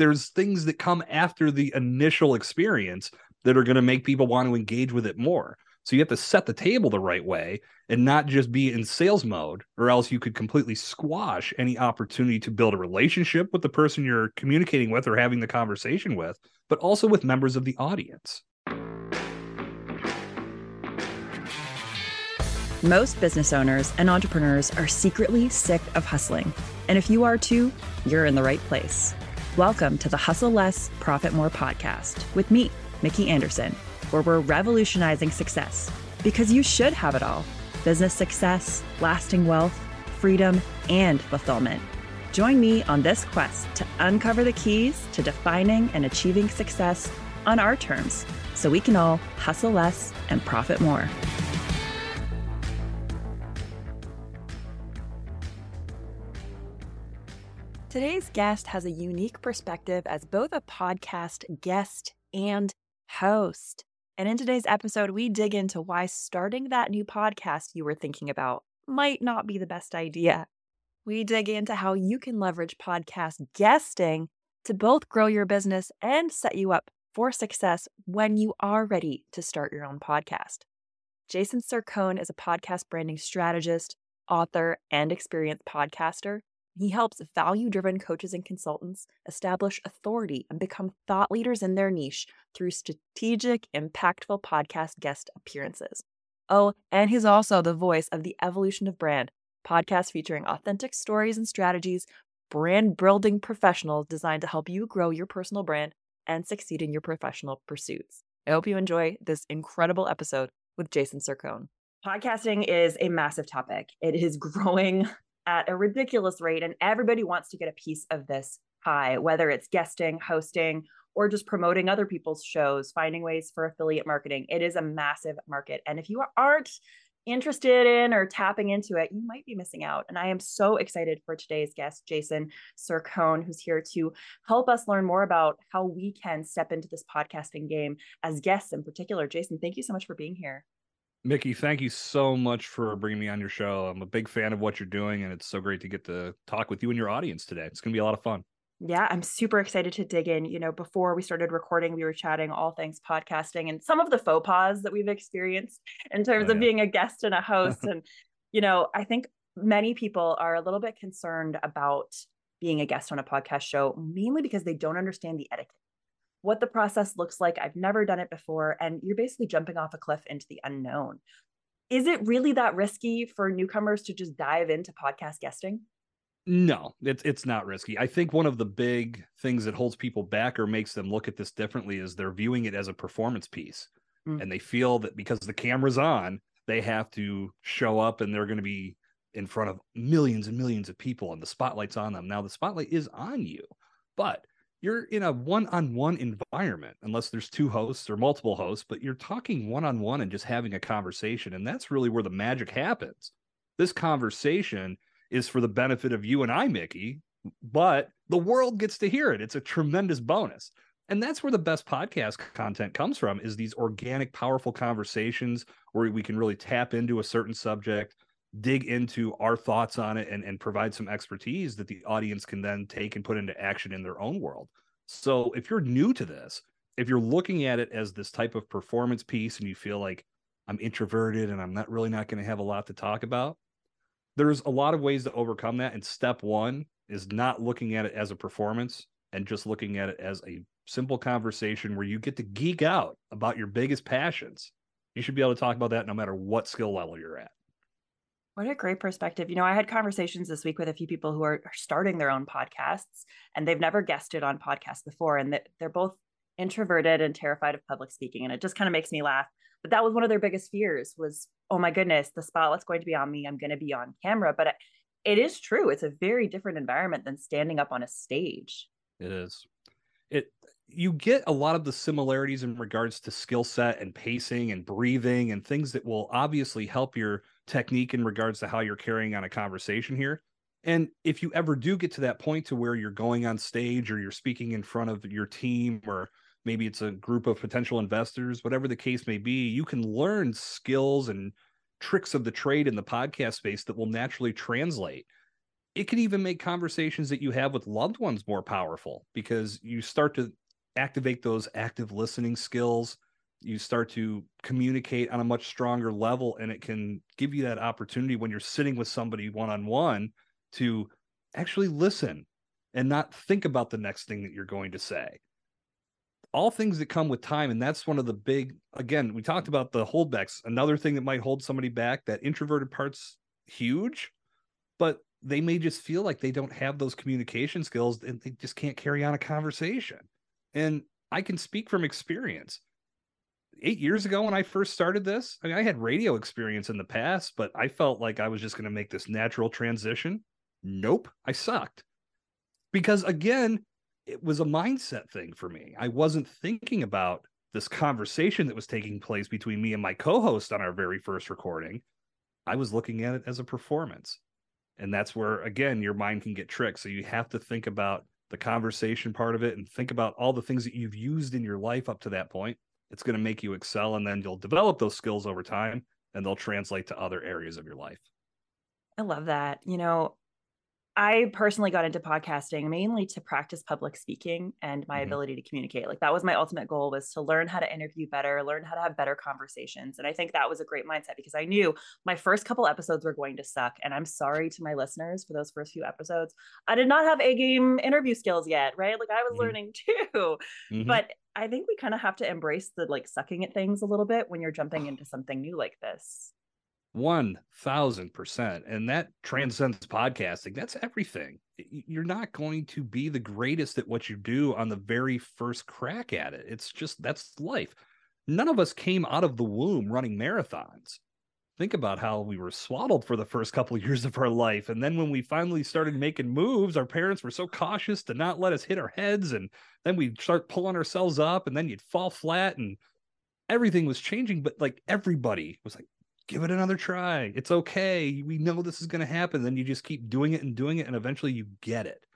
there's things that come after the initial experience that are going to make people want to engage with it more. So you have to set the table the right way and not just be in sales mode, or else you could completely squash any opportunity to build a relationship with the person you're communicating with or having the conversation with, but also with members of the audience. Most business owners and entrepreneurs are secretly sick of hustling. And if you are too, you're in the right place. Welcome to the Hustle Less, Profit More podcast with me, Mickey Anderson, where we're revolutionizing success because you should have it all business success, lasting wealth, freedom, and fulfillment. Join me on this quest to uncover the keys to defining and achieving success on our terms so we can all hustle less and profit more. Today's guest has a unique perspective as both a podcast guest and host. And in today's episode, we dig into why starting that new podcast you were thinking about might not be the best idea. We dig into how you can leverage podcast guesting to both grow your business and set you up for success when you are ready to start your own podcast. Jason Cercone is a podcast branding strategist, author, and experienced podcaster he helps value driven coaches and consultants establish authority and become thought leaders in their niche through strategic, impactful podcast guest appearances. Oh, and he's also the voice of The Evolution of Brand, podcast featuring authentic stories and strategies, brand building professionals designed to help you grow your personal brand and succeed in your professional pursuits. I hope you enjoy this incredible episode with Jason Cercone. Podcasting is a massive topic. It is growing at a ridiculous rate, and everybody wants to get a piece of this pie, whether it's guesting, hosting, or just promoting other people's shows, finding ways for affiliate marketing. It is a massive market. And if you aren't interested in or tapping into it, you might be missing out. And I am so excited for today's guest, Jason Cercone, who's here to help us learn more about how we can step into this podcasting game as guests in particular. Jason, thank you so much for being here. Mickey, thank you so much for bringing me on your show. I'm a big fan of what you're doing, and it's so great to get to talk with you and your audience today. It's going to be a lot of fun. Yeah, I'm super excited to dig in. You know, before we started recording, we were chatting all things podcasting and some of the faux pas that we've experienced in terms oh, of being a guest and a host. and, you know, I think many people are a little bit concerned about being a guest on a podcast show, mainly because they don't understand the etiquette what the process looks like. I've never done it before. And you're basically jumping off a cliff into the unknown. Is it really that risky for newcomers to just dive into podcast guesting? No, it's it's not risky. I think one of the big things that holds people back or makes them look at this differently is they're viewing it as a performance piece. Mm. And they feel that because the camera's on, they have to show up and they're going to be in front of millions and millions of people and the spotlight's on them. Now the spotlight is on you, but you're in a one-on-one environment unless there's two hosts or multiple hosts but you're talking one-on-one and just having a conversation and that's really where the magic happens. This conversation is for the benefit of you and i mickey but the world gets to hear it. It's a tremendous bonus. And that's where the best podcast content comes from is these organic powerful conversations where we can really tap into a certain subject dig into our thoughts on it and, and provide some expertise that the audience can then take and put into action in their own world. So if you're new to this, if you're looking at it as this type of performance piece and you feel like I'm introverted and I'm not really not going to have a lot to talk about, there's a lot of ways to overcome that. And step one is not looking at it as a performance and just looking at it as a simple conversation where you get to geek out about your biggest passions. You should be able to talk about that no matter what skill level you're at. What a great perspective. You know, I had conversations this week with a few people who are, starting their own podcasts and they've never guested on podcasts before. And they're both introverted and terrified of public speaking. And it just kind of makes me laugh. But that was one of their biggest fears was, oh my goodness, the spotlight's going to be on me. I'm going to be on camera. But uh, it is true. It's a very different environment than standing up on a stage. It is. It you get a lot of the similarities in regards to skill set and pacing and breathing and things that will obviously help your technique in regards to how you're carrying on a conversation here. And if you ever do get to that point to where you're going on stage or you're speaking in front of your team or maybe it's a group of potential investors, whatever the case may be, you can learn skills and tricks of the trade in the podcast space that will naturally translate. it can even make conversations that you have with loved ones more powerful because you start to activate those active listening skills you start to communicate on a much stronger level and it can give you that opportunity when you're sitting with somebody one on one to actually listen and not think about the next thing that you're going to say. All things that come with time and that's one of the big again we talked about the holdbacks. Another thing that might hold somebody back that introverted part's huge but they may just feel like they don't have those communication skills and they just can't carry on a conversation. And i can speak from experience eight years ago when I first started this, I mean, I had radio experience in the past, but I felt like I was just going to make this natural transition. Nope, I sucked. Because again, it was a mindset thing for me. I wasn't thinking about this conversation that was taking place between me and my co host on our very first recording. I was looking at it as a performance. And that's where, again, your mind can get tricked. So you have to think about the conversation part of it and think about all the things that you've used in your life up to that point it's going to make you excel and then you'll develop those skills over time and they'll translate to other areas of your life. I love that. You know, I personally got into podcasting mainly to practice public speaking and my mm-hmm. ability to communicate. Like that was my ultimate goal was to learn how to interview better, learn how to have better conversations. And I think that was a great mindset because I knew my first couple episodes were going to suck. And I'm sorry to my listeners for those first few episodes. I did not have a game interview skills yet, right? Like I was mm-hmm. learning too. Mm-hmm. But I think we kind of have to embrace the like sucking at things a little bit when you're jumping into something new like this. 1000%. And that hmm. transcends podcasting. That's everything. You're not going to be the greatest at what you do on the very first crack at it. It's just that's life. None of us came out of the womb running marathons. Think about how we were swaddled for the first couple of years of our life. And then when we finally started making moves, our parents were so cautious to not let us hit our heads. And then we'd start pulling ourselves up and then you'd fall flat and everything was changing. But like everybody was like, give it another try. It's okay. We know this is going to happen. Then you just keep doing it and doing it, and eventually you get it.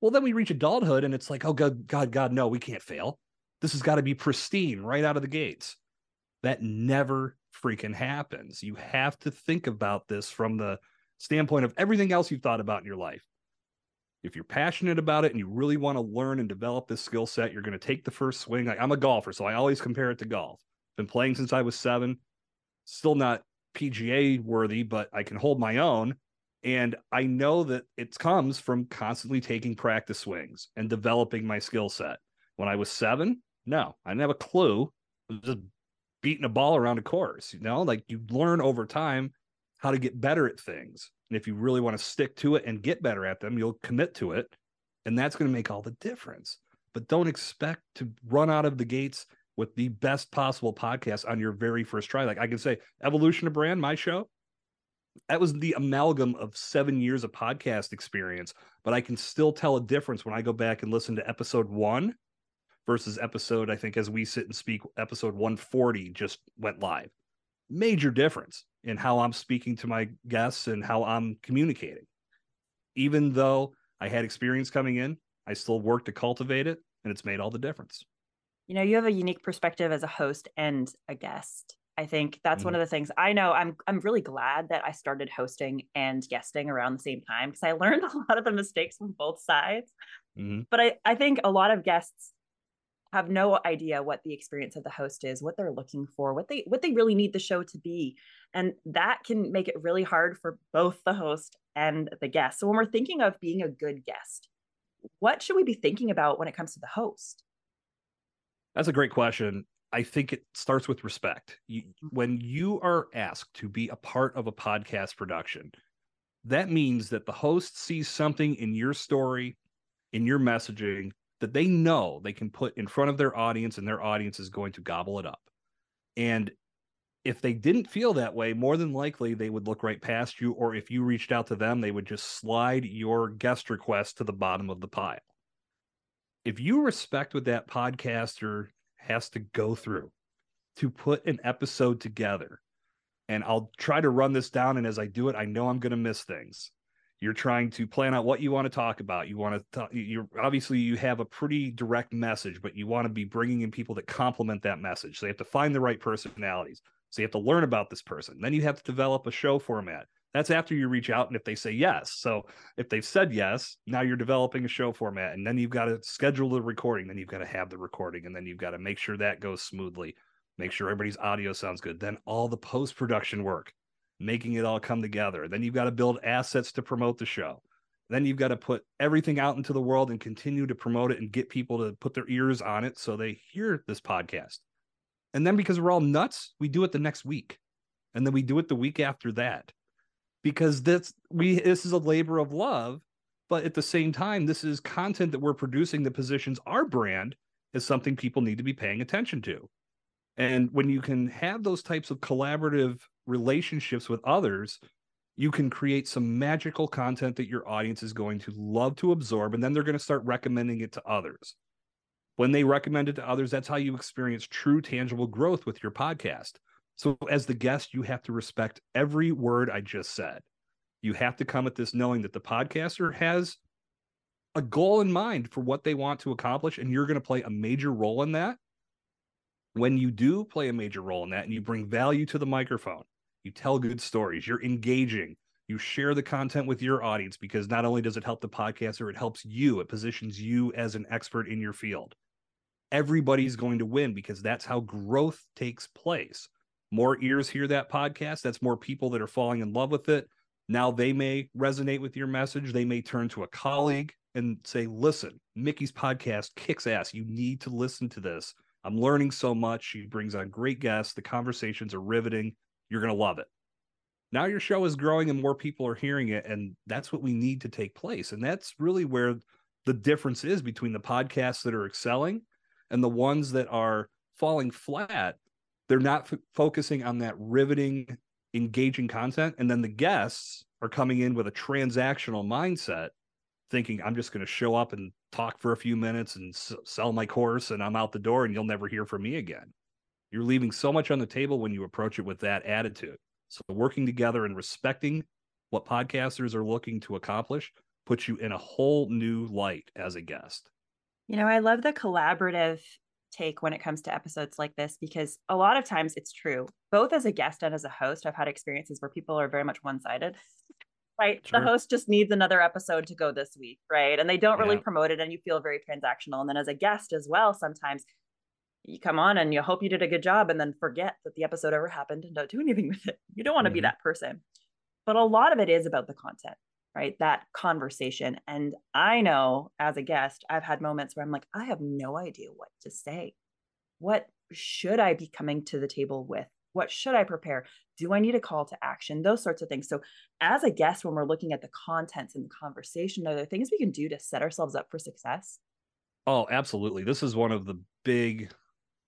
Well, then we reach adulthood, and it's like, oh God, God, God, no, we can't fail. This has got to be pristine right out of the gates. That never freaking happens. You have to think about this from the standpoint of everything else you've thought about in your life. If you're passionate about it and you really want to learn and develop this skill set, you're going to take the first swing. I'm a golfer, so I always compare it to golf. Been playing since I was seven. Still not PGA worthy, but I can hold my own. And I know that it comes from constantly taking practice swings and developing my skill set. When I was seven, no, I didn't have a clue. I was just beating a ball around a course. You know, like you learn over time how to get better at things. And if you really want to stick to it and get better at them, you'll commit to it. And that's going to make all the difference. But don't expect to run out of the gates with the best possible podcast on your very first try. Like I can say, Evolution of Brand, my show, that was the amalgam of seven years of podcast experience, but I can still tell a difference when I go back and listen to episode one versus episode, I think, as we sit and speak, episode 140 just went live. Major difference in how I'm speaking to my guests and how I'm communicating. Even though I had experience coming in, I still work to cultivate it, and it's made all the difference you know you have a unique perspective as a host and a guest. I think that's mm-hmm. one of the things i know i'm i'm really glad that i started hosting and guesting around the same time because i learned a lot of the mistakes from both sides. Mm-hmm. but i i think a lot of guests have no idea what the experience of the host is what they're looking for what they what they really need the show to be. And that can make it really hard for both the host and the guest. So when we're thinking of being a good guest what should we be thinking about when it comes to the host that's a great question. I think it starts with respect. You, when you are asked to be a part of a podcast production, that means that the host sees something in your story, in your messaging that they know they can put in front of their audience and their audience is going to gobble it up. And if they didn't feel that way, more than likely they would look right past you. Or if you reached out to them, they would just slide your guest request to the bottom of the pile if you respect what that podcaster has to go through to put an episode together, and I'll try to run this down. And as I do it, I know I'm going to miss things. You're trying to plan out what you want to talk about. You want to talk, you're obviously you have a pretty direct message, but you want to be bringing in people that complement that message. So you have to find the right personalities. So you have to learn about this person. Then you have to develop a show format. That's after you reach out and if they say yes. So if they've said yes, now you're developing a show format and then you've got to schedule the recording, then you've got to have the recording and then you've got to make sure that goes smoothly, make sure everybody's audio sounds good. Then all the post production work, making it all come together. Then you've got to build assets to promote the show. Then you've got to put everything out into the world and continue to promote it and get people to put their ears on it so they hear this podcast. And then because we're all nuts, we do it the next week. And then we do it the week after that. Because that's we this is a labor of love, but at the same time, this is content that we're producing that positions our brand as something people need to be paying attention to. And when you can have those types of collaborative relationships with others, you can create some magical content that your audience is going to love to absorb and then they're going to start recommending it to others when they recommend it to others that's how you experience true tangible growth with your podcast so as the guest you have to respect every word i just said you have to come at this knowing that the podcaster has a goal in mind for what they want to accomplish and you're going to play a major role in that when you do play a major role in that and you bring value to the microphone you tell good stories, you're engaging, you share the content with your audience because not only does it help the podcaster, it helps you, it positions you as an expert in your field. Everybody's going to win because that's how growth takes place. More ears hear that podcast, that's more people that are falling in love with it. Now they may resonate with your message. They may turn to a colleague and say, Listen, Mickey's podcast kicks ass. You need to listen to this. I'm learning so much. She brings on great guests. The conversations are riveting you're going to love it. Now your show is growing and more people are hearing it. And that's what we need to take place. And that's really where the difference is between the podcasts that are excelling and the ones that are falling flat. They're not f- focusing on that riveting, engaging content. And then the guests are coming in with a transactional mindset, thinking, I'm just going to show up and talk for a few minutes and s- sell my course and I'm out the door and you'll never hear from me again. You're leaving so much on the table when you approach it with that attitude. So working together and respecting what podcasters are looking to accomplish puts you in a whole new light as a guest. You know, I love the collaborative take when it comes to episodes like this because a lot of times it's true. Both as a guest and as a host, I've had experiences where people are very much one-sided. right? Sure. The host just needs another episode to go this week, right? And they don't really yeah. promote it and you feel very transactional. And then as a guest as well, sometimes you come on and you hope you did a good job and then forget that the episode ever happened and don't do anything with it. You don't want to mm-hmm. be that person. But a lot of it is about the content, right? That conversation. And I know as a guest, I've had moments where I'm like, I have no idea what to say. What should I be coming to the table with? What should I prepare? Do I need a call to action? Those sorts of things. So, as a guest, when we're looking at the contents and the conversation, are there things we can do to set ourselves up for success? Oh, absolutely. This is one of the big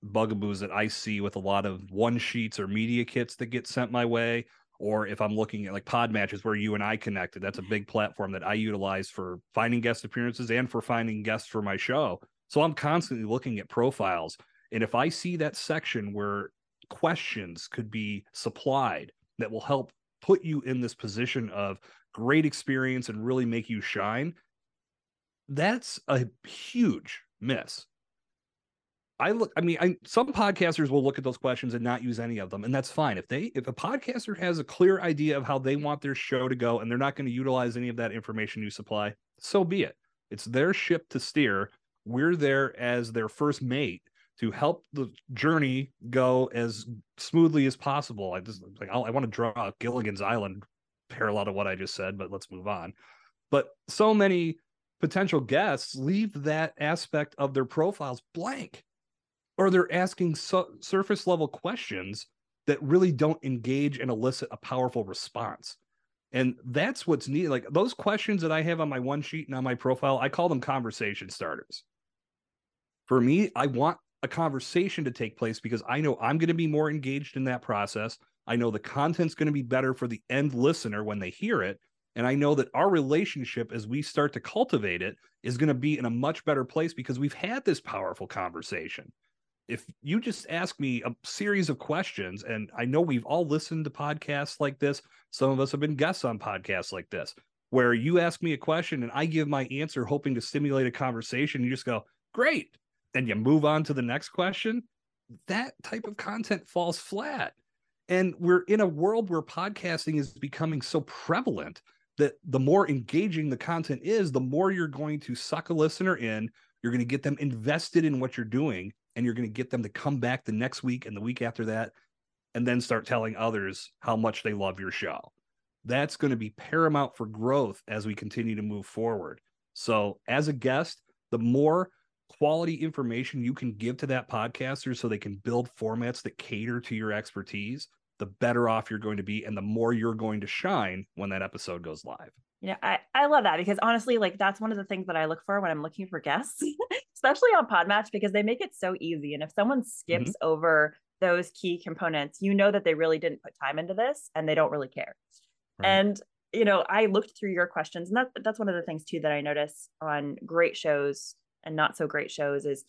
bugaboos that I see with a lot of one sheets or media kits that get sent my way. Or if I'm looking at like pod matches where you and I connected, that's a big platform that I utilize for finding guest appearances and for finding guests for my show. So I'm constantly looking at profiles. And if I see that section where questions could be supplied that will help put you in this position of great experience and really make you shine, that's a huge miss I look, I mean, I, some podcasters will look at those questions and not use any of them, and that's fine. If they, if a podcaster has a clear idea of how they want their show to go, and they're not going to utilize any of that information you supply, so be it. It's their ship to steer. We're there as their first mate to help the journey go as smoothly as possible. I just like I'll, I want to draw Gilligan's Island parallel to what I just said, but let's move on. But so many potential guests leave that aspect of their profiles blank or they're asking su- surface level questions that really don't engage and elicit a powerful response. And that's what's needed. Like those questions that I have on my one sheet and on my profile, I call them conversation starters. For me, I want a conversation to take place because I know I'm going to be more engaged in that process. I know the content's going to be better for the end listener when they hear it. And I know that our relationship, as we start to cultivate it, is going to be in a much better place because we've had this powerful conversation if you just ask me a series of questions, and I know we've all listened to podcasts like this, some of us have been guests on podcasts like this, where you ask me a question and I give my answer, hoping to stimulate a conversation. You just go, great. And you move on to the next question. That type of content falls flat. And we're in a world where podcasting is becoming so prevalent that the more engaging the content is, the more you're going to suck a listener in. You're going to get them invested in what you're doing, and you're going to get them to come back the next week and the week after that, and then start telling others how much they love your show. That's going to be paramount for growth as we continue to move forward. So, as a guest, the more quality information you can give to that podcaster so they can build formats that cater to your expertise, the better off you're going to be and the more you're going to shine when that episode goes live. Yeah, I, I love that because honestly, like that's one of the things that I look for when I'm looking for guests, especially on Podmatch, because they make it so easy. And if someone skips mm-hmm. over those key components, you know that they really didn't put time into this and they don't really care. Right. And you know, I looked through your questions, and that that's one of the things too that I notice on great shows and not so great shows is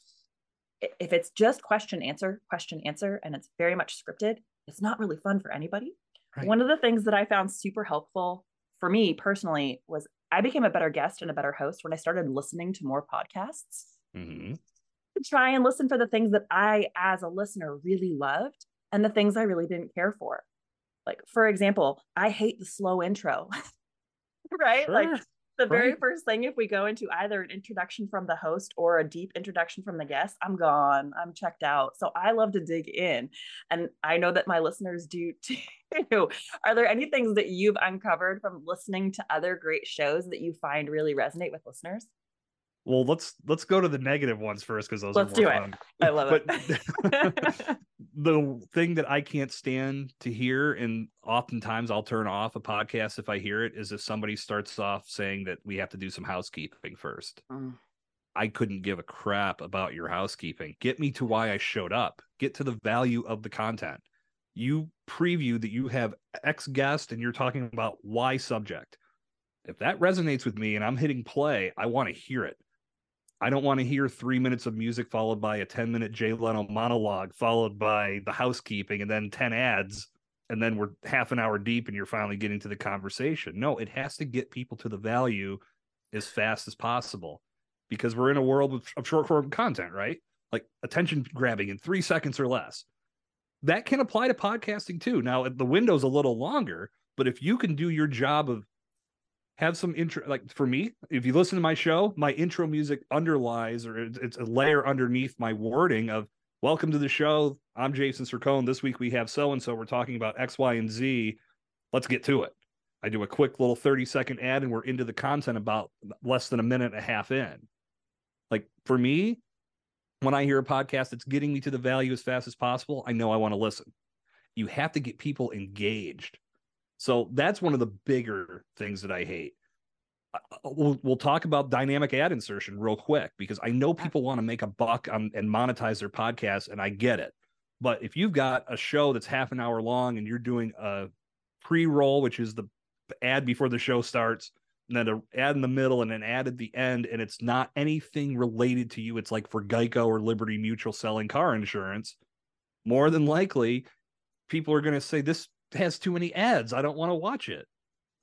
if it's just question answer question answer and it's very much scripted it's not really fun for anybody right. one of the things that i found super helpful for me personally was i became a better guest and a better host when i started listening to more podcasts mm-hmm. to try and listen for the things that i as a listener really loved and the things i really didn't care for like for example i hate the slow intro right sure. like the very right. first thing if we go into either an introduction from the host or a deep introduction from the guest i'm gone i'm checked out. So i love to dig in and i know that my listeners do too. Are there any things that you've uncovered from listening to other great shows that you find really resonate with listeners well, let's let's go to the negative ones first because those let's are more do fun. it. I love it. the thing that I can't stand to hear, and oftentimes I'll turn off a podcast if I hear it, is if somebody starts off saying that we have to do some housekeeping first. Mm. I couldn't give a crap about your housekeeping. Get me to why I showed up. Get to the value of the content. You preview that you have X guest and you're talking about Y subject. If that resonates with me and I'm hitting play, I want to hear it. I don't want to hear three minutes of music followed by a 10 minute Jay Leno monologue, followed by the housekeeping and then 10 ads. And then we're half an hour deep and you're finally getting to the conversation. No, it has to get people to the value as fast as possible because we're in a world of short form content, right? Like attention grabbing in three seconds or less. That can apply to podcasting too. Now, the window's a little longer, but if you can do your job of have some intro like for me if you listen to my show my intro music underlies or it's a layer underneath my wording of welcome to the show. I'm jason Cercone. This week we have so and so we're talking about x y and z. Let's get to it. I do a quick little 30 second ad and we're into the content about less than a minute and a half in. Like for me when i hear a podcast that's getting me to the value as fast as possible i know i want to listen. You have to get people engaged so that's one of the bigger things that I hate. Uh, uh, we'll, we'll talk about dynamic ad insertion real quick because I know people want to make a buck on, and monetize their podcast, and I get it. But if you've got a show that's half an hour long and you're doing a pre roll, which is the ad before the show starts, and then an ad in the middle and an ad at the end, and it's not anything related to you, it's like for Geico or Liberty Mutual selling car insurance, more than likely people are going to say this has too many ads. I don't want to watch it.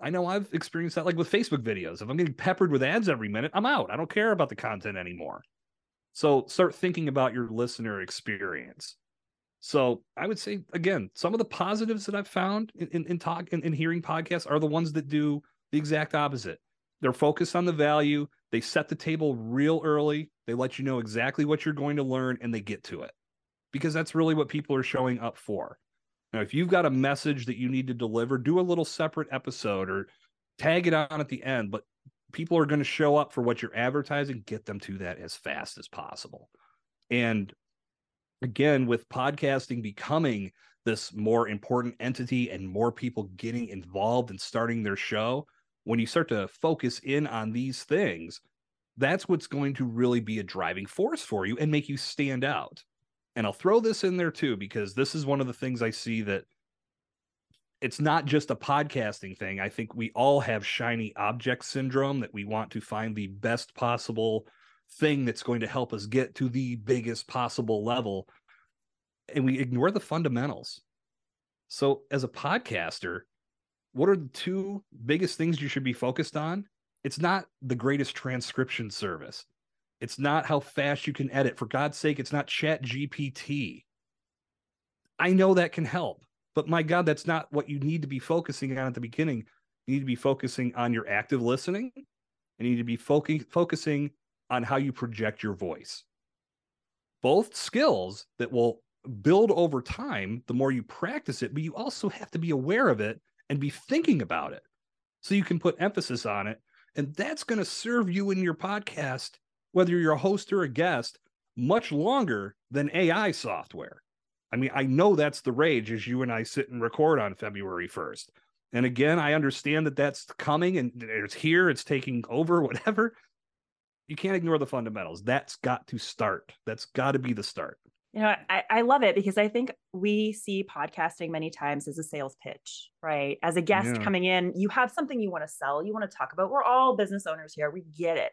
I know I've experienced that like with Facebook videos. If I'm getting peppered with ads every minute, I'm out. I don't care about the content anymore. So start thinking about your listener experience. So I would say again, some of the positives that I've found in, in, in talk in, in hearing podcasts are the ones that do the exact opposite. They're focused on the value. They set the table real early. They let you know exactly what you're going to learn and they get to it because that's really what people are showing up for. Now, if you've got a message that you need to deliver, do a little separate episode or tag it on at the end. But people are going to show up for what you're advertising. Get them to that as fast as possible. And again, with podcasting becoming this more important entity and more people getting involved and starting their show, when you start to focus in on these things, that's what's going to really be a driving force for you and make you stand out and I'll throw this in there too because this is one of the things I see that it's not just a podcasting thing. I think we all have shiny object syndrome that we want to find the best possible thing that's going to help us get to the biggest possible level and we ignore the fundamentals. So as a podcaster, what are the two biggest things you should be focused on? It's not the greatest transcription service. It's not how fast you can edit. For God's sake, it's not Chat GPT. I know that can help. But my God, that's not what you need to be focusing on at the beginning. You need to be focusing on your active listening and you need to be focusing on how you project your voice. Both skills that will build over time the more you practice it, but you also have to be aware of it and be thinking about it so you can put emphasis on it. And that's going to serve you in your podcast, whether you're a host or a guest, much longer than AI software. I mean, I know that's the rage as you and I sit and record on February 1st. And again, I understand that that's coming and it's here, it's taking over, whatever. You can't ignore the fundamentals. That's got to start. That's got to be the start. You know, I, I love it because I think we see podcasting many times as a sales pitch, right? As a guest yeah. coming in, you have something you want to sell, you want to talk about. We're all business owners here, we get it.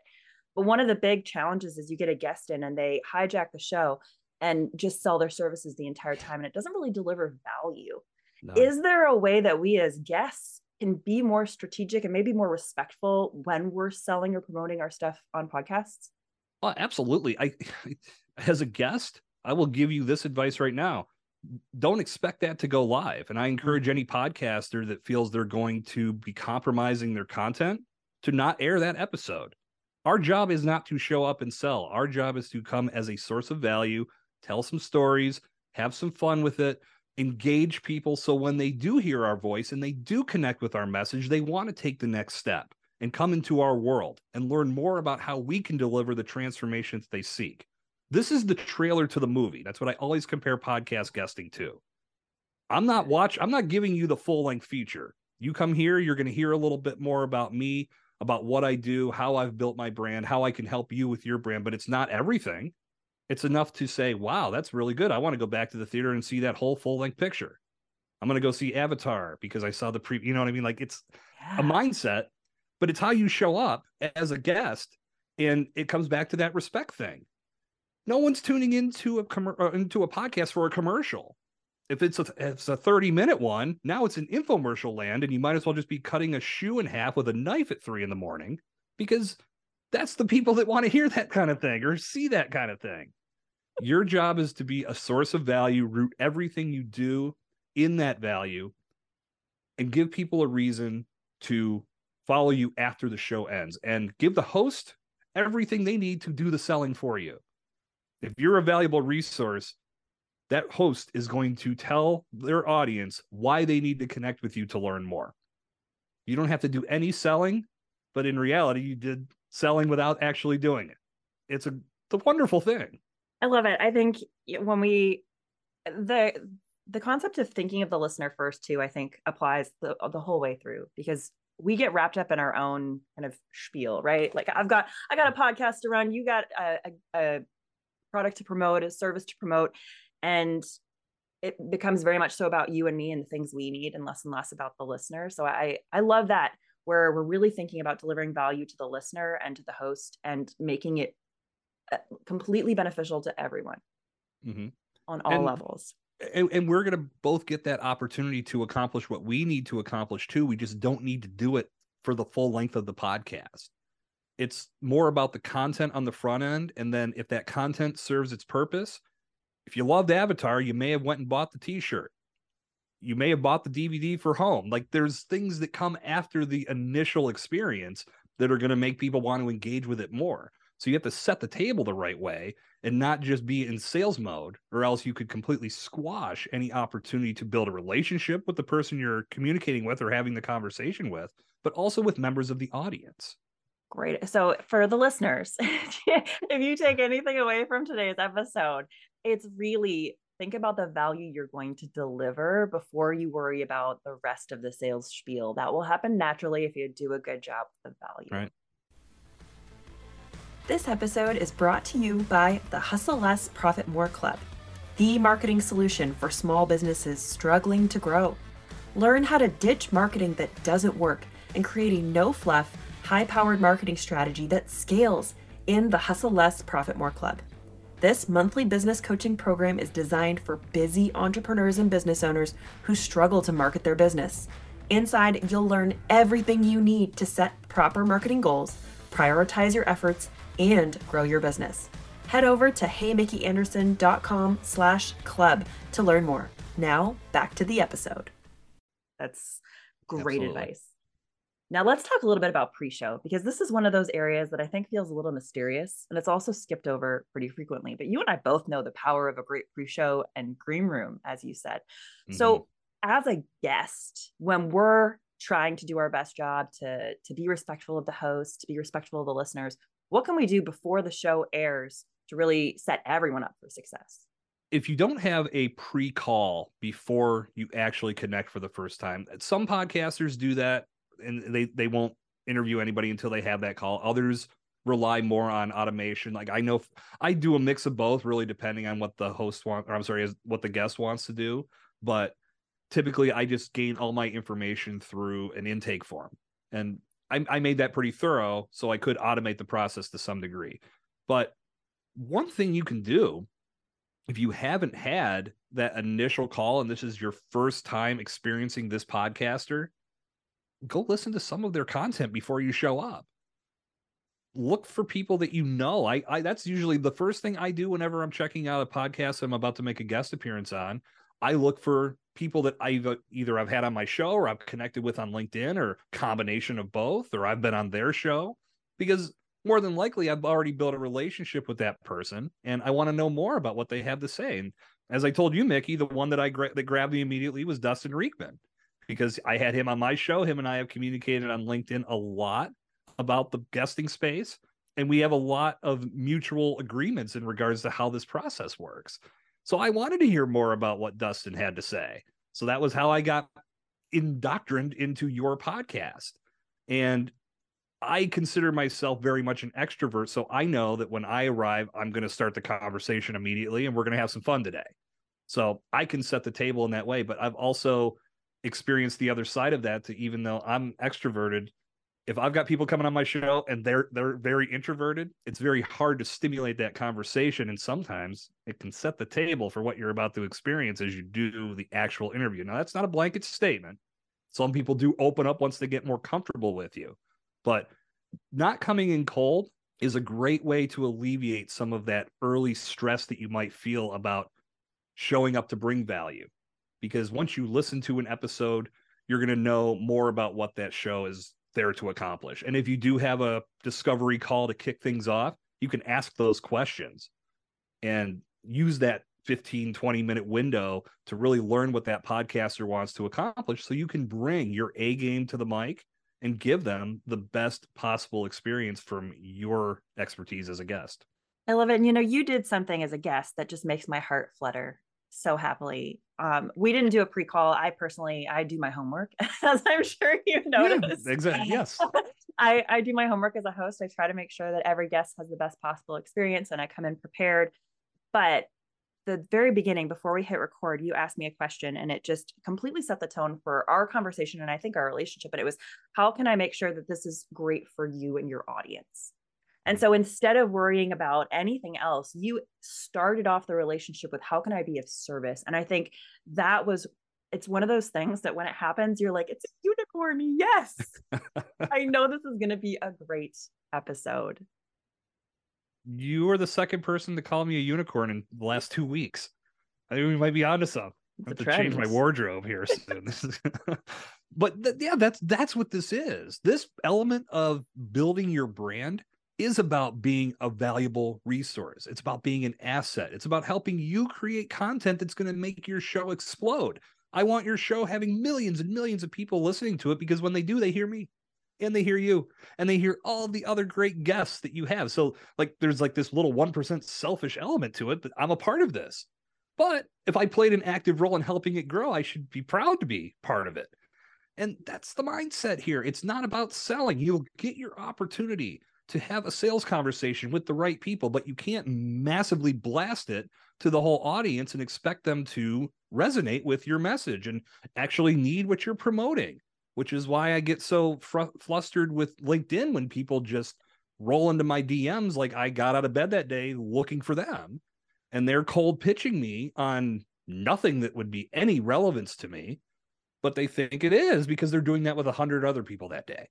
But one of the big challenges is you get a guest in and they hijack the show and just sell their services the entire time, and it doesn't really deliver value. No. Is there a way that we as guests can be more strategic and maybe more respectful when we're selling or promoting our stuff on podcasts? Oh, absolutely. I, as a guest, I will give you this advice right now. Don't expect that to go live. And I mm. encourage any podcaster that feels they're going to be compromising their content to not air that episode. Our job is not to show up and sell. Our job is to come as a source of value, tell some stories, have some fun with it, engage people. So when they do hear our voice and they do connect with our message, they want to take the next step and come into our world and learn more about how we can deliver the transformations they seek. This is the trailer to the movie. That's what I always compare podcast guesting to. I'm not watch I'm not giving you the full length feature. You come here, you're going to hear a little bit more about me, about what I do, how I've built my brand, how I can help you with your brand, but it's not everything. It's enough to say, "Wow, that's really good. I want to go back to the theater and see that whole full length picture." I'm going to go see Avatar because I saw the pre, you know what I mean? Like it's yeah. a mindset, but it's how you show up as a guest and it comes back to that respect thing no one's tuning into a com- uh, into a podcast for a commercial. If it's a it's a 30 minute one, now it's an infomercial land, and you might as well just be cutting a shoe in half with a knife at three in the morning because that's the people that want to hear that kind of thing or see that kind of thing. Your job is to be a source of value, root everything you do in that value, and give people a reason to follow you after the show ends and give the host everything they need to do the selling for you if you're a valuable resource, that host is going to tell their audience why they need to connect with you to learn more. You don't have to do any selling, but in reality, you did selling without actually doing it. It's a, it's a wonderful thing. I love it. I think when we the the concept of thinking of the listener first too, I think applies the the whole way through because we get wrapped up in our own kind of spiel, right? Like I've got I got a podcast to run, you got a, a, a product to promote, a service to promote. And it becomes very much so about you and me and the things we need and less and less about the listener. So I I love that where we're really thinking about delivering value to the listener and to the host and making it uh, completely beneficial to everyone mm-hmm. on all and, levels. And, and we're going to both get that opportunity to accomplish what we need to accomplish too. We just don't need to do it for the full length of the podcast it's more about the content on the front end and then if that content serves its purpose if you loved avatar you may have went and bought the t-shirt. You may have bought the dvd for home. Like there's things that come after the initial experience that are going to make people want to engage with it more. So you have to set the table the right way and not just be in sales mode or else you could completely squash any opportunity to build a relationship with the person you're communicating with or having the conversation with but also with members of the audience. Great. So, for the listeners, if you take anything away from today's episode, it's really think about the value you're going to deliver before you worry about the rest of the sales spiel. That will happen naturally if you do a good job with the value. Right. This episode is brought to you by the Hustle Less, Profit More Club, the marketing solution for small businesses struggling to grow. Learn how to ditch marketing that doesn't work and create a no fluff high powered marketing strategy that scales in the Hustle Less, Profit More Club. This monthly business coaching program is designed for busy entrepreneurs and business owners who struggle to market their business. Inside, you'll learn everything you need to set proper marketing goals, prioritize your efforts, and grow your business. Head over to heymickeyanderson.com slash club to learn more. Now, back to the episode. That's great Absolutely. advice. Now, let's talk a little bit about pre show because this is one of those areas that I think feels a little mysterious and it's also skipped over pretty frequently. But you and I both know the power of a great pre show and green room, as you said. Mm-hmm. So, as a guest, when we're trying to do our best job to, to be respectful of the host, to be respectful of the listeners, what can we do before the show airs to really set everyone up for success? if you don't have a pre-call before you actually connect for the first time some podcasters do that and they they won't interview anybody until they have that call. Others rely more on automation. Like i know i do a mix of both really depending on what the host wants or i'm sorry what the guest wants to do. But typically i just gain all my information through an intake form. And I, I made that pretty thorough so i could automate the process to some degree. But one thing you can do if you haven't had that initial call and this is your first time experiencing this podcaster, go listen to some of their content before you show up. Look for people that you know. I, I that's usually the first thing I do whenever I'm checking out a podcast I'm about to make a guest appearance on. I look for people that I've uh, either I've had on my show or I've connected with on LinkedIn or combination of both, or I've been on their show because more than likely I've already built a relationship with that person and I want to know more about what they have to say. And as I told you, Mickey, the one that I gra- that grabbed me immediately was Dustin Riechmann because I had him on my show. Him and I have communicated on LinkedIn a lot about the guesting space, and we have a lot of mutual agreements in regards to how this process works. So I wanted to hear more about what Dustin had to say. So that was how I got indoctrined into your podcast. And I consider myself very much an extrovert. So I know that when I arrive, I'm going to start the conversation immediately and we're going to have some fun today. So I can set the table in that way. But I've also experienced the other side of that to even though I'm extroverted, if I've got people coming on my show and they're they're very introverted, it's very hard to stimulate that conversation. And sometimes it can set the table for what you're about to experience as you do the actual interview. Now that's not a blanket statement. Some people do open up once they get more comfortable with you. But not coming in cold is a great way to alleviate some of that early stress that you might feel about showing up to bring value. Because once you listen to an episode, you're going to know more about what that show is there to accomplish. And if you do have a discovery call to kick things off, you can ask those questions and use that 15 20 minute window to really learn what that podcaster wants to accomplish so you can bring your A game to the mic and give them the best possible experience from your expertise as a guest. I love it. And you know, you did something as a guest that just makes my heart flutter so happily. Um, we didn't do a pre-call. I personally, I do my homework, as I'm sure you noticed. Yeah, exactly. Yes. I, I do my homework as a host. I try to make sure that every guest has the best possible experience and I come in prepared. But the very beginning, before we hit record, you asked me a question and it just completely set the tone for our conversation and I think our relationship. And it was, how can I make sure that this is great for you and your audience? And so instead of worrying about anything else, you started off the relationship with how can I be of service? And I think that was it's one of those things that when it happens, you're like, it's a unicorn. Yes. I know this is going to be a great episode you are the second person to call me a unicorn in the last two weeks. I think we might be onto something. I have to change my wardrobe here soon. but th- yeah, that's that's what this is. This element of building your brand is about being a valuable resource. It's about being an asset. It's about helping you create content that's going to make your show explode. I want your show having millions and millions of people listening to it because when they do, they hear me and they hear you and they hear all the other great guests that you have. So like there's like this little 1% selfish element to it, but I'm a part of this. But if I played an active role in helping it grow, I should be proud to be part of it. And that's the mindset here. It's not about selling. You'll get your opportunity to have a sales conversation with the right people, but you can't massively blast it to the whole audience and expect them to resonate with your message and actually need what you're promoting which is why I get so fr- flustered with LinkedIn when people just roll into my DMs like I got out of bed that day looking for them and they're cold pitching me on nothing that would be any relevance to me, but they think it is because they're doing that with a hundred other people that day.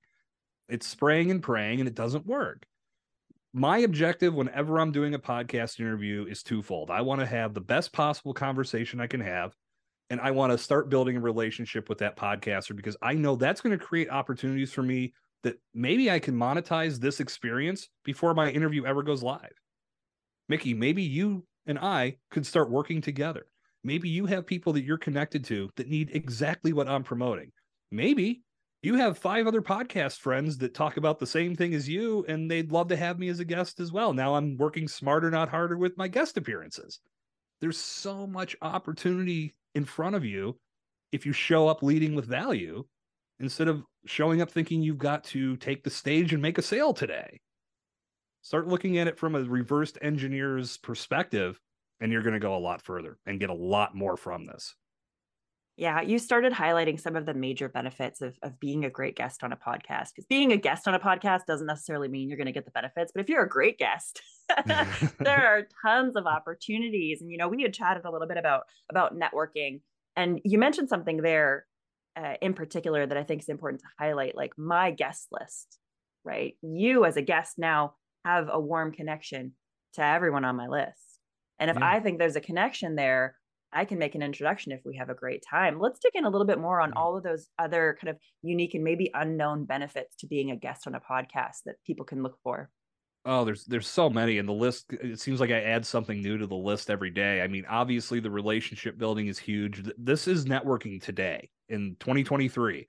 It's spraying and praying and it doesn't work. My objective whenever I'm doing a podcast interview is twofold. I want to have the best possible conversation I can have and I want to start building a relationship with that podcaster because I know that's going to create opportunities for me that maybe I can monetize this experience before my interview ever goes live. Mickey, maybe you and I could start working together. Maybe you have people that you're connected to that need exactly what I'm promoting. Maybe you have five other podcast friends that talk about the same thing as you, and they'd love to have me as a guest as well. Now I'm working smarter, not harder with my guest appearances. There's so much opportunity in front of you if you show up leading with value instead of showing up thinking you've got to take the stage and make a sale today. Start looking at it from a reversed engineer's perspective, and you're going to go a lot further and get a lot more from this. Yeah, you started highlighting some of the major benefits of, of being a great guest on a podcast. Because being a guest on a podcast doesn't necessarily mean you're going to get the benefits, but if you're a great guest, there are tons of opportunities. And you know, we had chatted a little bit about about networking, and you mentioned something there uh, in particular that I think is important to highlight, like my guest list. Right, you as a guest now have a warm connection to everyone on my list, and if yeah. I think there's a connection there I can make an introduction if we have a great time. Let's dig in a little bit more on all of those other kind of unique and maybe unknown benefits to being a guest on a podcast that people can look for. Oh, there's there's so many, and the list. It seems like I add something new to the list every day. I mean, obviously the relationship building is huge. This is networking today in 2023.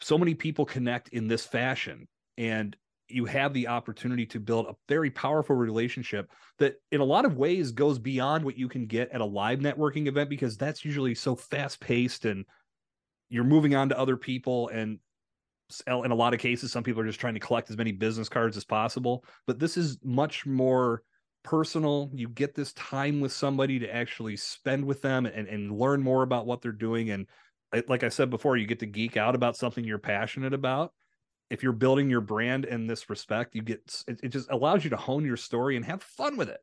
So many people connect in this fashion, and you have the opportunity to build a very powerful relationship that in a lot of ways goes beyond what you can get at a live networking event because that's usually so fast paced and you're moving on to other people and in a lot of cases some people are just trying to collect as many business cards as possible. But this is much more personal. You get this time with somebody to actually spend with them and, and learn more about what they're doing. And like i said before you get to geek out about something you're passionate about if you're building your brand in this respect, you get it, it just allows you to hone your story and have fun with it.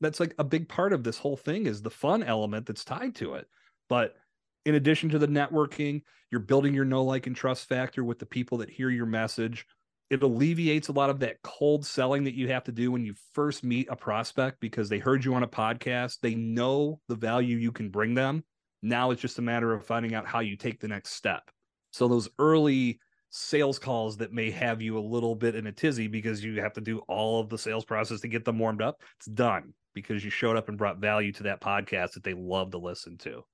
That's like a big part of this whole thing is the fun element that's tied to it. But in addition to the networking, you're building your know, like, and trust factor with the people that hear your message. It alleviates a lot of that cold selling that you have to do when you first meet a prospect because they heard you on a podcast. They know the value you can bring them. Now it's just a matter of finding out how you take the next step. So those early sales calls that may have you a little bit in a tizzy because you have to do all of the sales process to get them warmed up. It's done because you showed up and brought value to that podcast that they love to listen to.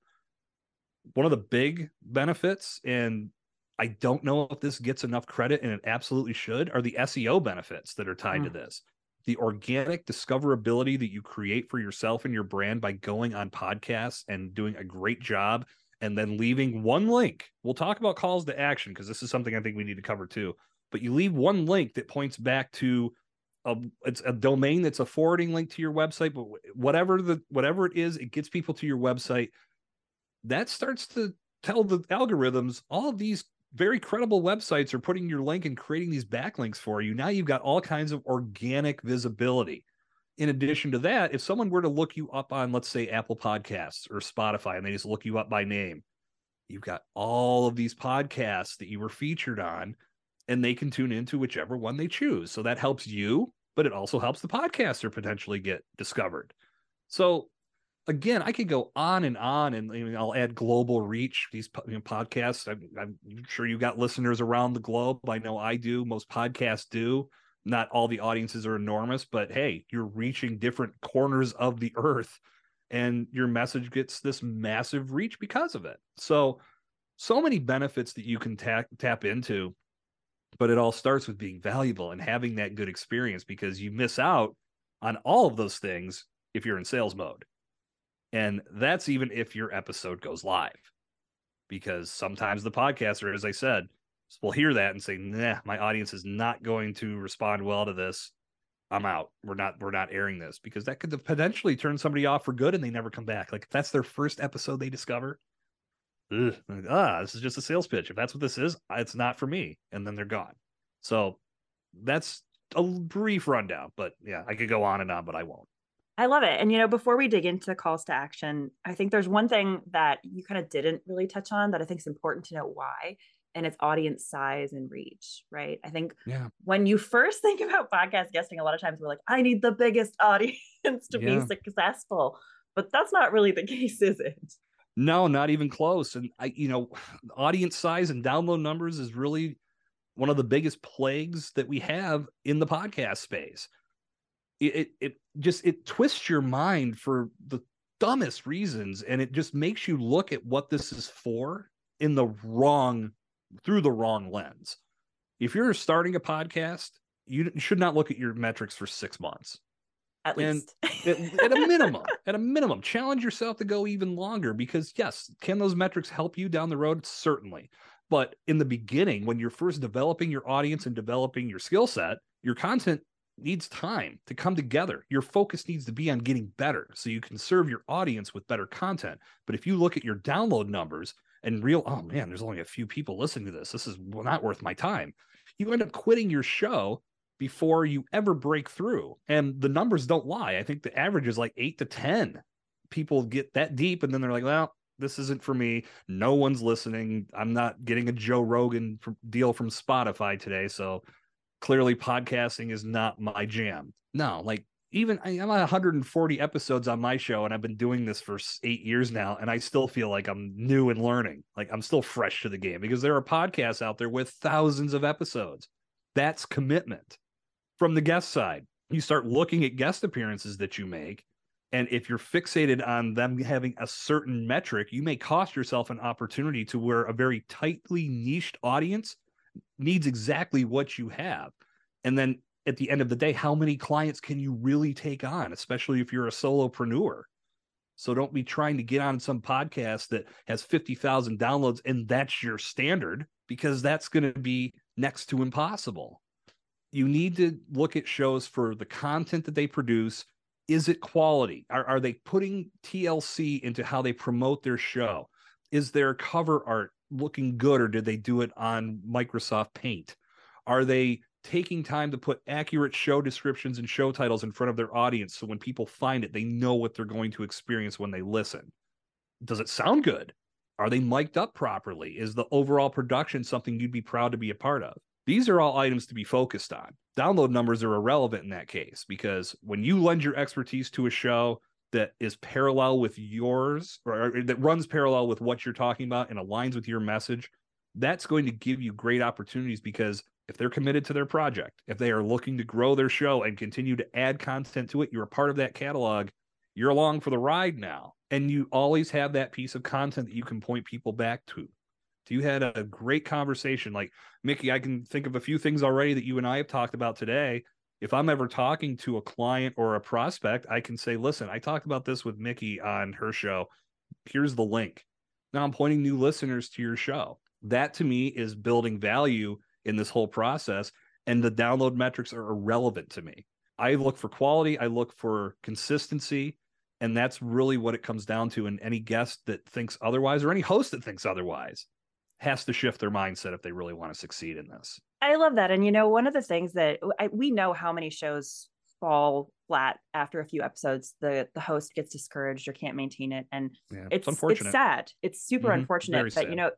One of the big benefits, and I don't know if this gets enough credit, and it absolutely should, are the SEO benefits that are tied mm. to this. The organic discoverability that you create for yourself and your brand by going on podcasts and doing a great job and then leaving one link. We'll talk about calls to action because this is something I think we need to cover too. But you leave one link that points back to a it's a domain that's a forwarding link to your website, but whatever the whatever it is, it gets people to your website. That starts to tell the algorithms all of these very credible websites are putting your link and creating these backlinks for you. Now you've got all kinds of organic visibility in addition to that, if someone were to look you up on, let's say, Apple Podcasts or Spotify, and they just look you up by name, you've got all of these podcasts that you were featured on, and they can tune into whichever one they choose. So that helps you, but it also helps the podcaster potentially get discovered. So again, I could go on and on, and I mean, I'll add global reach. These you know, podcasts, I'm, I'm, sure you've got listeners around the globe. I know I do. Most podcasts do not all the audiences are enormous, but hey, you're reaching different corners of the earth and your message gets this massive reach because of it. So, so many benefits that you can tap tap into, but it all starts with being valuable and having that good experience because you miss out on all of those things if you're in sales mode. And that's even if your episode goes live. Because sometimes the podcaster, as I said, will hear that and say, "Nah, my audience is not going to respond well to this. I'm out. We're not we're not airing this because that could potentially turn somebody off for good and they never come back. Like if that's their first episode they discover, ugh, like, ah, this is just a sales pitch. If that's what this is, it's not for me, and then they're gone. So that's a brief rundown, but yeah, I could go on and on, but I won't. I love it. And you know, before we dig into the calls to action, I think there's one thing that you kind of didn't really touch on that I think is important to know why and its audience size and reach, right? I think yeah. when you first think about podcast guesting, a lot of times we're like, I need the biggest audience to yeah. be successful. But that's not really the case, is it? No, not even close. And I, you know, audience size and download numbers is really one of the biggest plagues that we have in the podcast space. It, it, it just it twists your mind for the dumbest reasons, and it just makes you look at what this is for in the wrong through the wrong lens. If you're starting a podcast, you should not look at your metrics for six months. At least. at, at, a minimum at a minimum challenge yourself to go even longer because yes can those metrics help you down the road? Certainly. But in the beginning when you're first developing your audience and developing your skill set your content needs time to come together. Your focus needs to be on getting better so you can serve your audience with better content. But if you look at your download numbers and real oh man there's only a few people listening to this this is not worth my time you end up quitting your show before you ever break through. And the numbers don't lie. I think the average is like eight to 10 people get that deep and then they're like, well, this isn't for me. No one's listening. I'm not getting a Joe Rogan deal from Spotify today. So clearly podcasting is not my jam. No, like even I'm at 140 episodes on my show and I've been doing this for eight years now. And I still feel like I'm new and learning. Like I'm still fresh to the game because there are podcasts out there with thousands of episodes. That's commitment from the guest side. You start looking at guest appearances that you make. And if you're fixated on them having a certain metric, you may cost yourself an opportunity to where a very tightly niched audience needs exactly what you have. And then at the end of the day, how many clients can you really take on, especially if you're a solopreneur? So don't be trying to get on some podcast that has 50,000 downloads and that's your standard because that's going to be next to impossible you need to look at shows for the content that they produce. Is it quality? Are, are they putting TLC into how they promote their show? Is their cover art looking good or did they do it on Microsoft Paint? Are they taking time to put accurate show descriptions and show titles in front of their audience so when people find it, they know what they're going to experience when they listen? Does it sound good? Are they mic'd up properly? Is the overall production something you'd be proud to be a part of? These are all items to be focused on. Download numbers are irrelevant in that case because when you lend your expertise to a show that is parallel with yours or, or that runs parallel with what you're talking about and aligns with your message, that's going to give you great opportunities because if they're committed to their project, if they are looking to grow their show and continue to add content to it, you're a part of that catalog. You're along for the ride now. And you always have that piece of content that you can point people back to. Do you had a great conversation. Like Mickey, I can think of a few things already that you and I have talked about today. If I'm ever talking to a client or a prospect, I can say, listen, I talked about this with Mickey on her show. Here's the link. Now I'm pointing new listeners to your show. That to me is building value in this whole process. And the download metrics are irrelevant to me. I look for quality, I look for consistency. And that's really what it comes down to. And any guest that thinks otherwise, or any host that thinks otherwise, has to shift their mindset if they really want to succeed in this. I love that. And you know, one of the things that I, we know how many shows fall flat after a few episodes the the host gets discouraged or can't maintain it and yeah, it's, it's it's sad it's super mm-hmm. unfortunate that you know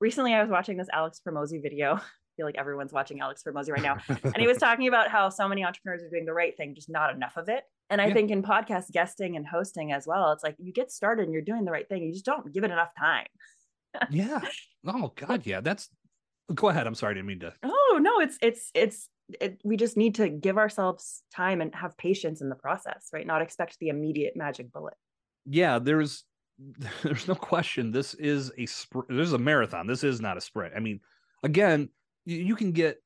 recently i was watching this alex Hormozi video feel like everyone's watching alex Hormozi right now and he was talking about how so many entrepreneurs are doing the right thing just not enough of it and i yeah. think in podcast guesting and hosting as well it's like you get started and you're doing the right thing you just don't give it enough time yeah. Oh God, yeah. That's. Go ahead. I'm sorry. I didn't mean to. Oh no, it's it's it's it, we just need to give ourselves time and have patience in the process, right? Not expect the immediate magic bullet. Yeah, there's there's no question. This is a sprint. This is a marathon. This is not a sprint. I mean, again, you can get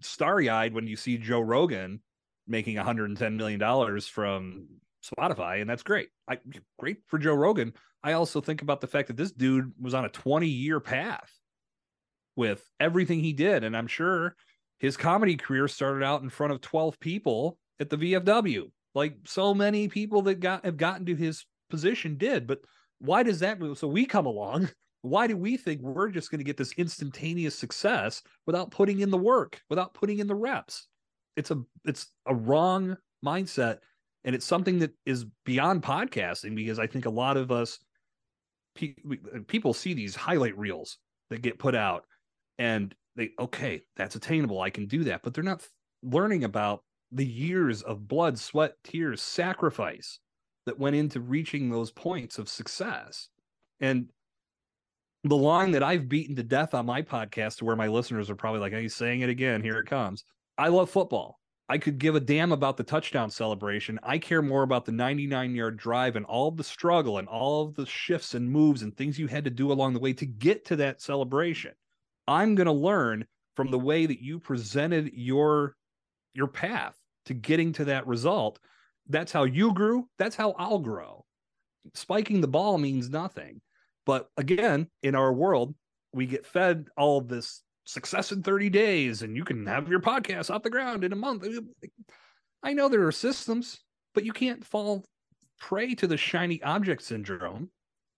starry eyed when you see Joe Rogan making 110 million dollars from Spotify, and that's great. I great for Joe Rogan. I also think about the fact that this dude was on a 20 year path with everything he did. And I'm sure his comedy career started out in front of 12 people at the VFW, like so many people that got have gotten to his position did. But why does that move? So we come along. Why do we think we're just going to get this instantaneous success without putting in the work, without putting in the reps? It's a it's a wrong mindset and it's something that is beyond podcasting because I think a lot of us uh, people see these highlight reels that get put out and they okay that's attainable i can do that but they're not learning about the years of blood sweat tears sacrifice that went into reaching those points of success And the line that I've beaten to death on my podcast, to where my listeners are probably like, hey, he's saying it again. Here it comes. I love football. I could give a damn about the touchdown celebration. I care more about the 99 yard drive and all the struggle and all of the shifts and moves and things you had to do along the way to get to that celebration. I'm going to learn from the way that you presented your your path to getting to that result. That's how you grew. That's how I'll grow. Spiking the ball means nothing. But again, in our world, we get fed all this success in 30 days and you can have your podcast off the ground in a month. I know there are systems, but you can't fall prey to the shiny object syndrome.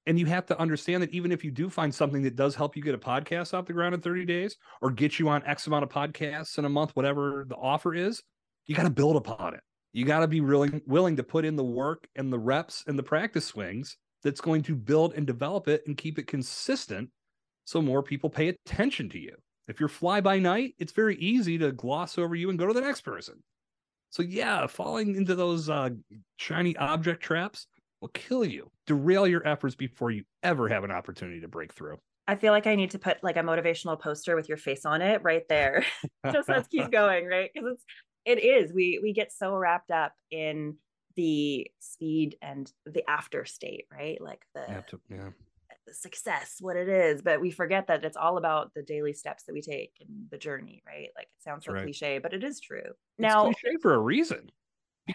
And you have to understand that even if you do find something that does help you get a podcast off the ground in 30 days or get you on X amount of podcasts in a month, whatever the offer is, you got to build upon it. You got to be willing willing to put in the work and the reps and the practice swings that's going to build and develop it and keep it consistent so more people pay attention to you. If you're fly by night, it's very easy to gloss over you and go to the next person. So yeah, falling into those uh, shiny object traps will kill you, derail your efforts before you ever have an opportunity to break through. I feel like I need to put like a motivational poster with your face on it right there. Just let's keep going, right? Because it's it is. We we get so wrapped up in the speed and the after state, right? Like the yeah. the success, what it is, but we forget that it's all about the daily steps that we take and the journey, right? Like it sounds so right. cliche, but it is true. Now, it's cliche for a reason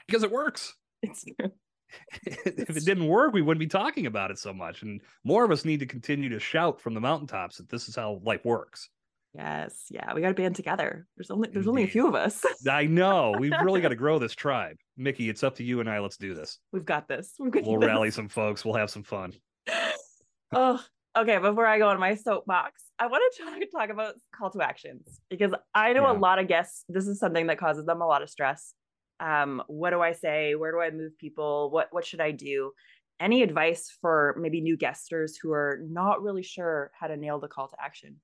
because it works. It's true. if it didn't work, we wouldn't be talking about it so much. And more of us need to continue to shout from the mountaintops that this is how life works. Yes, yeah, we got to band together. There's only there's only a few of us. I know. We've really got to grow this tribe. Mickey, it's up to you and I. Let's do this. We've got this. we will rally some folks. We'll have some fun. oh, okay. Before I go on my soapbox, I want to talk, talk about call to actions because I know yeah. a lot of guests. This is something that causes them a lot of stress. Um, what do I say? Where do I move people? What what should I do? Any advice for maybe new guesters who are not really sure how to nail the call to action?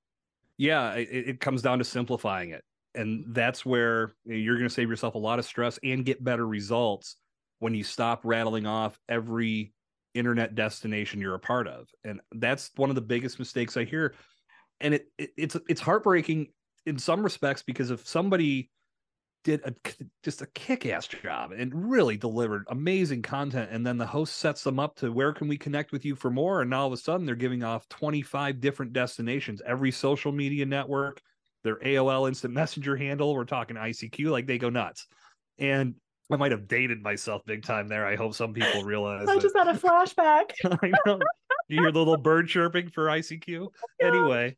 Yeah, it, it comes down to simplifying it. And that's where you're going to save yourself a lot of stress and get better results when you stop rattling off every internet destination you're a part of. And that's one of the biggest mistakes I hear. And it, it it's it's heartbreaking in some respects because if somebody did a just a kick-ass job and really delivered amazing content and then the host sets them up to where can we connect with you for more and now all of a sudden they're giving off 25 different destinations every social media network their AOL instant messenger handle we're talking ICQ like they go nuts. And I might have dated myself big time there I hope some people realize I just had a flashback. I know. You hear the little bird chirping for ICQ oh, anyway.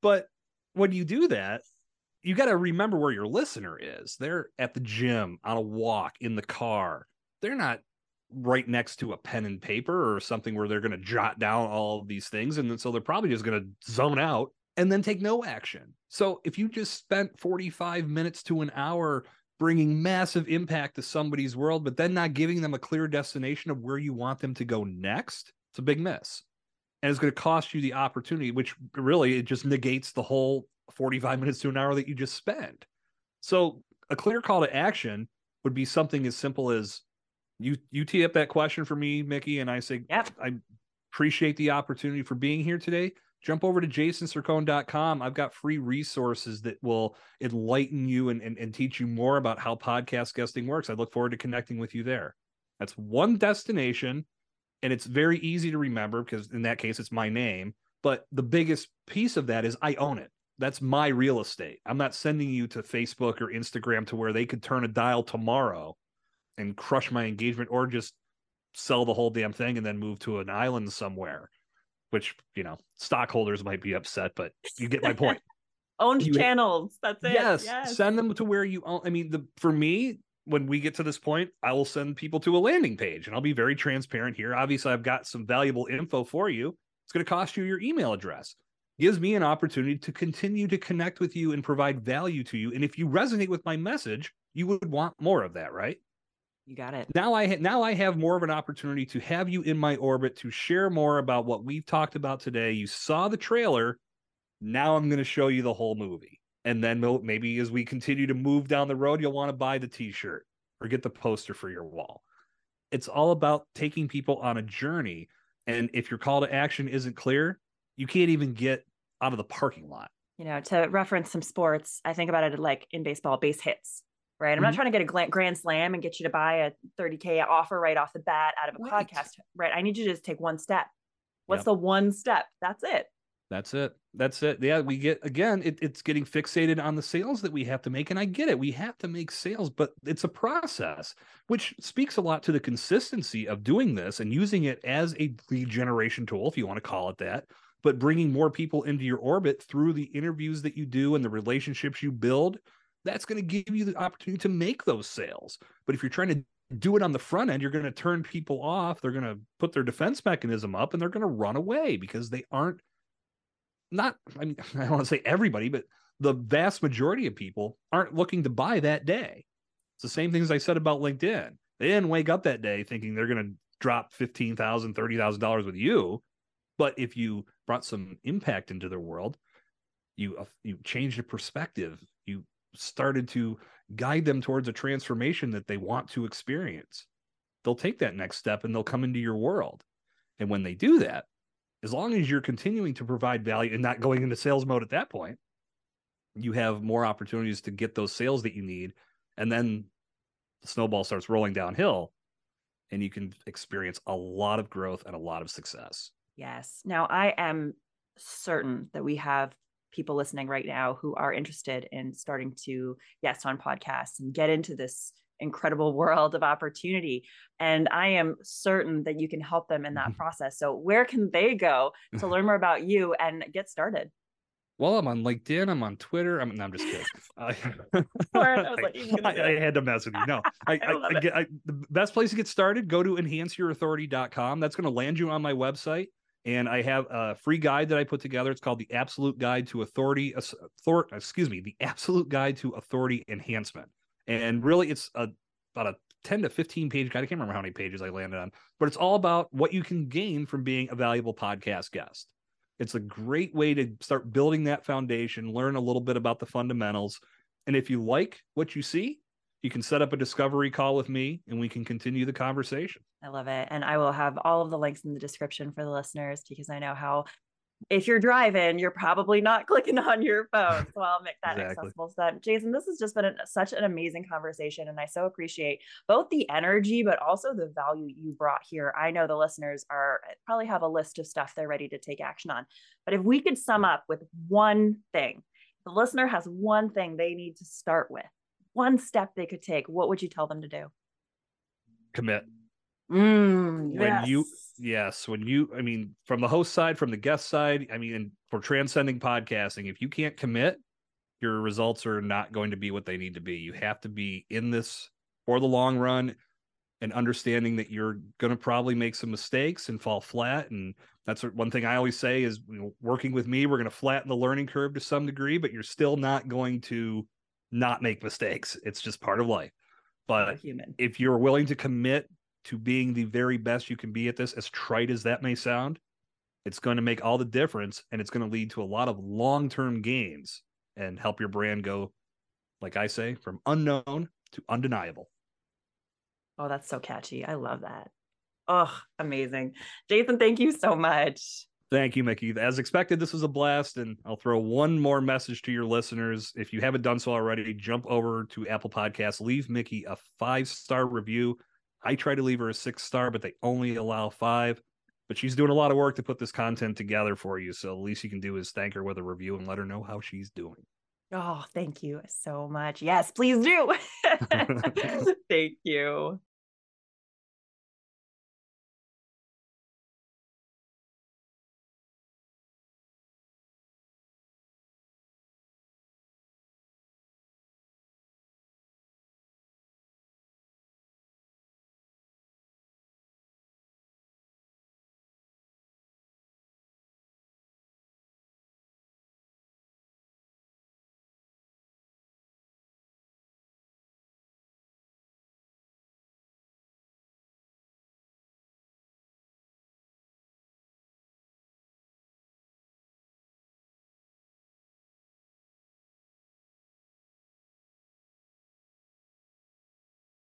But when you do that you got to remember where your listener is. They're at the gym, on a walk, in the car. They're not right next to a pen and paper or something where they're going to jot down all of these things. And so they're probably just going to zone out and then take no action. So if you just spent 45 minutes to an hour bringing massive impact to somebody's world, but then not giving them a clear destination of where you want them to go next, it's a big miss. And it's going to cost you the opportunity, which really it just negates the whole 45 minutes to an hour that you just spend. So a clear call to action would be something as simple as you you tee up that question for me, Mickey, and I say, yep. I appreciate the opportunity for being here today. Jump over to jasoncercone.com. I've got free resources that will enlighten you and, and, and teach you more about how podcast guesting works. I look forward to connecting with you there. That's one destination, and it's very easy to remember because in that case, it's my name. But the biggest piece of that is I own it that's my real estate. I'm not sending you to Facebook or Instagram to where they could turn a dial tomorrow and crush my engagement or just sell the whole damn thing and then move to an island somewhere, which, you know, stockholders might be upset, but you get my point. Owned you, channels. That's it. Yes, yes. Send them to where you own. I mean, the for me, when we get to this point, I will send people to a landing page and I'll be very transparent here. Obviously, I've got some valuable info for you. It's going to cost you your email address gives me an opportunity to continue to connect with you and provide value to you. And if you resonate with my message, you would want more of that, right? You got it. Now I ha- now I have more of an opportunity to have you in my orbit to share more about what we've talked about today. You saw the trailer. Now I'm going to show you the whole movie. And then maybe as we continue to move down the road, you'll want to buy the t-shirt or get the poster for your wall. It's all about taking people on a journey And if your call to action isn't clear, you can't even get out of the parking lot. You know, to reference some sports, I think about it like in baseball, base hits, right? I'm mm-hmm. not trying to get a grand slam and get you to buy a 30K offer right off the bat out of a right. podcast, right? I need you to just take one step. What's yep. the one step? That's it. That's it. That's it. Yeah, we get again, it, it's getting fixated on the sales that we have to make. And I get it. We have to make sales, but it's a process, which speaks a lot to the consistency of doing this and using it as a lead generation tool, if you want to call it that, but bringing more people into your orbit through the interviews that you do and the relationships you build. That's going to give you the opportunity to make those sales. But if you're trying to do it on the front end, you're going to turn people off. They're going to put their defense mechanism up and they're going to run away because they aren't not I mean I don't want to say everybody, but the vast majority of people aren't looking to buy that day. It's the same things I said about LinkedIn. They didn't wake up that day thinking they're going to drop $15,000, $30,000 with you. But if you brought some impact into their world, you uh, you changed a perspective, you started to guide them towards a transformation that they want to experience. They'll take that next step and they'll come into your world. And when they do that, as long as you're continuing to provide value and not going into sales mode at that point, you have more opportunities to get those sales that you need. And then the snowball starts rolling downhill and you can experience a lot of growth and a lot of success. Yes. Now, I am certain that we have people listening right now who are interested in starting to guest on podcasts and get into this incredible world of opportunity. And I am certain that you can help them in that mm-hmm. process. So, where can they go to learn more about you and get started? Well, I'm on LinkedIn. I'm on Twitter. I'm, no, I'm just kidding. I, I, I, had to mess with you. No, I, I, the best place to get started, go to enhanceyourauthority.com. That's going to land you on my website. And I have a free guide that I put together. It's called the Absolute Guide to Authority, author, excuse me, the Absolute Guide to Authority Enhancement. And really, it's a, about a 10 to 15 page guide. I can't remember how many pages I landed on, but it's all about what you can gain from being a valuable podcast guest. It's a great way to start building that foundation, learn a little bit about the fundamentals. And if you like what you see, you can set up a discovery call with me and we can continue the conversation. I love it. And I will have all of the links in the description for the listeners because I know how if you're driving, you're probably not clicking on your phone. So I'll make that exactly. accessible. So that, Jason, this has just been a, such an amazing conversation. And I so appreciate both the energy, but also the value you brought here. I know the listeners are probably have a list of stuff they're ready to take action on. But if we could sum up with one thing, the listener has one thing they need to start with, one step they could take, what would you tell them to do? Commit. Mm, when yes. you yes, when you I mean from the host side, from the guest side, I mean for transcending podcasting, if you can't commit, your results are not going to be what they need to be. You have to be in this for the long run and understanding that you're going to probably make some mistakes and fall flat and that's one thing I always say is you know, working with me, we're going to flatten the learning curve to some degree, but you're still not going to not make mistakes. It's just part of life. But if you're willing to commit to being the very best you can be at this, as trite as that may sound, it's going to make all the difference and it's going to lead to a lot of long term gains and help your brand go, like I say, from unknown to undeniable. Oh, that's so catchy. I love that. Oh, amazing. Jason, thank you so much. Thank you, Mickey. As expected, this was a blast. And I'll throw one more message to your listeners. If you haven't done so already, jump over to Apple Podcasts, leave Mickey a five star review. I try to leave her a six star, but they only allow five. But she's doing a lot of work to put this content together for you. So the least you can do is thank her with a review and let her know how she's doing. Oh, thank you so much. Yes, please do. thank you.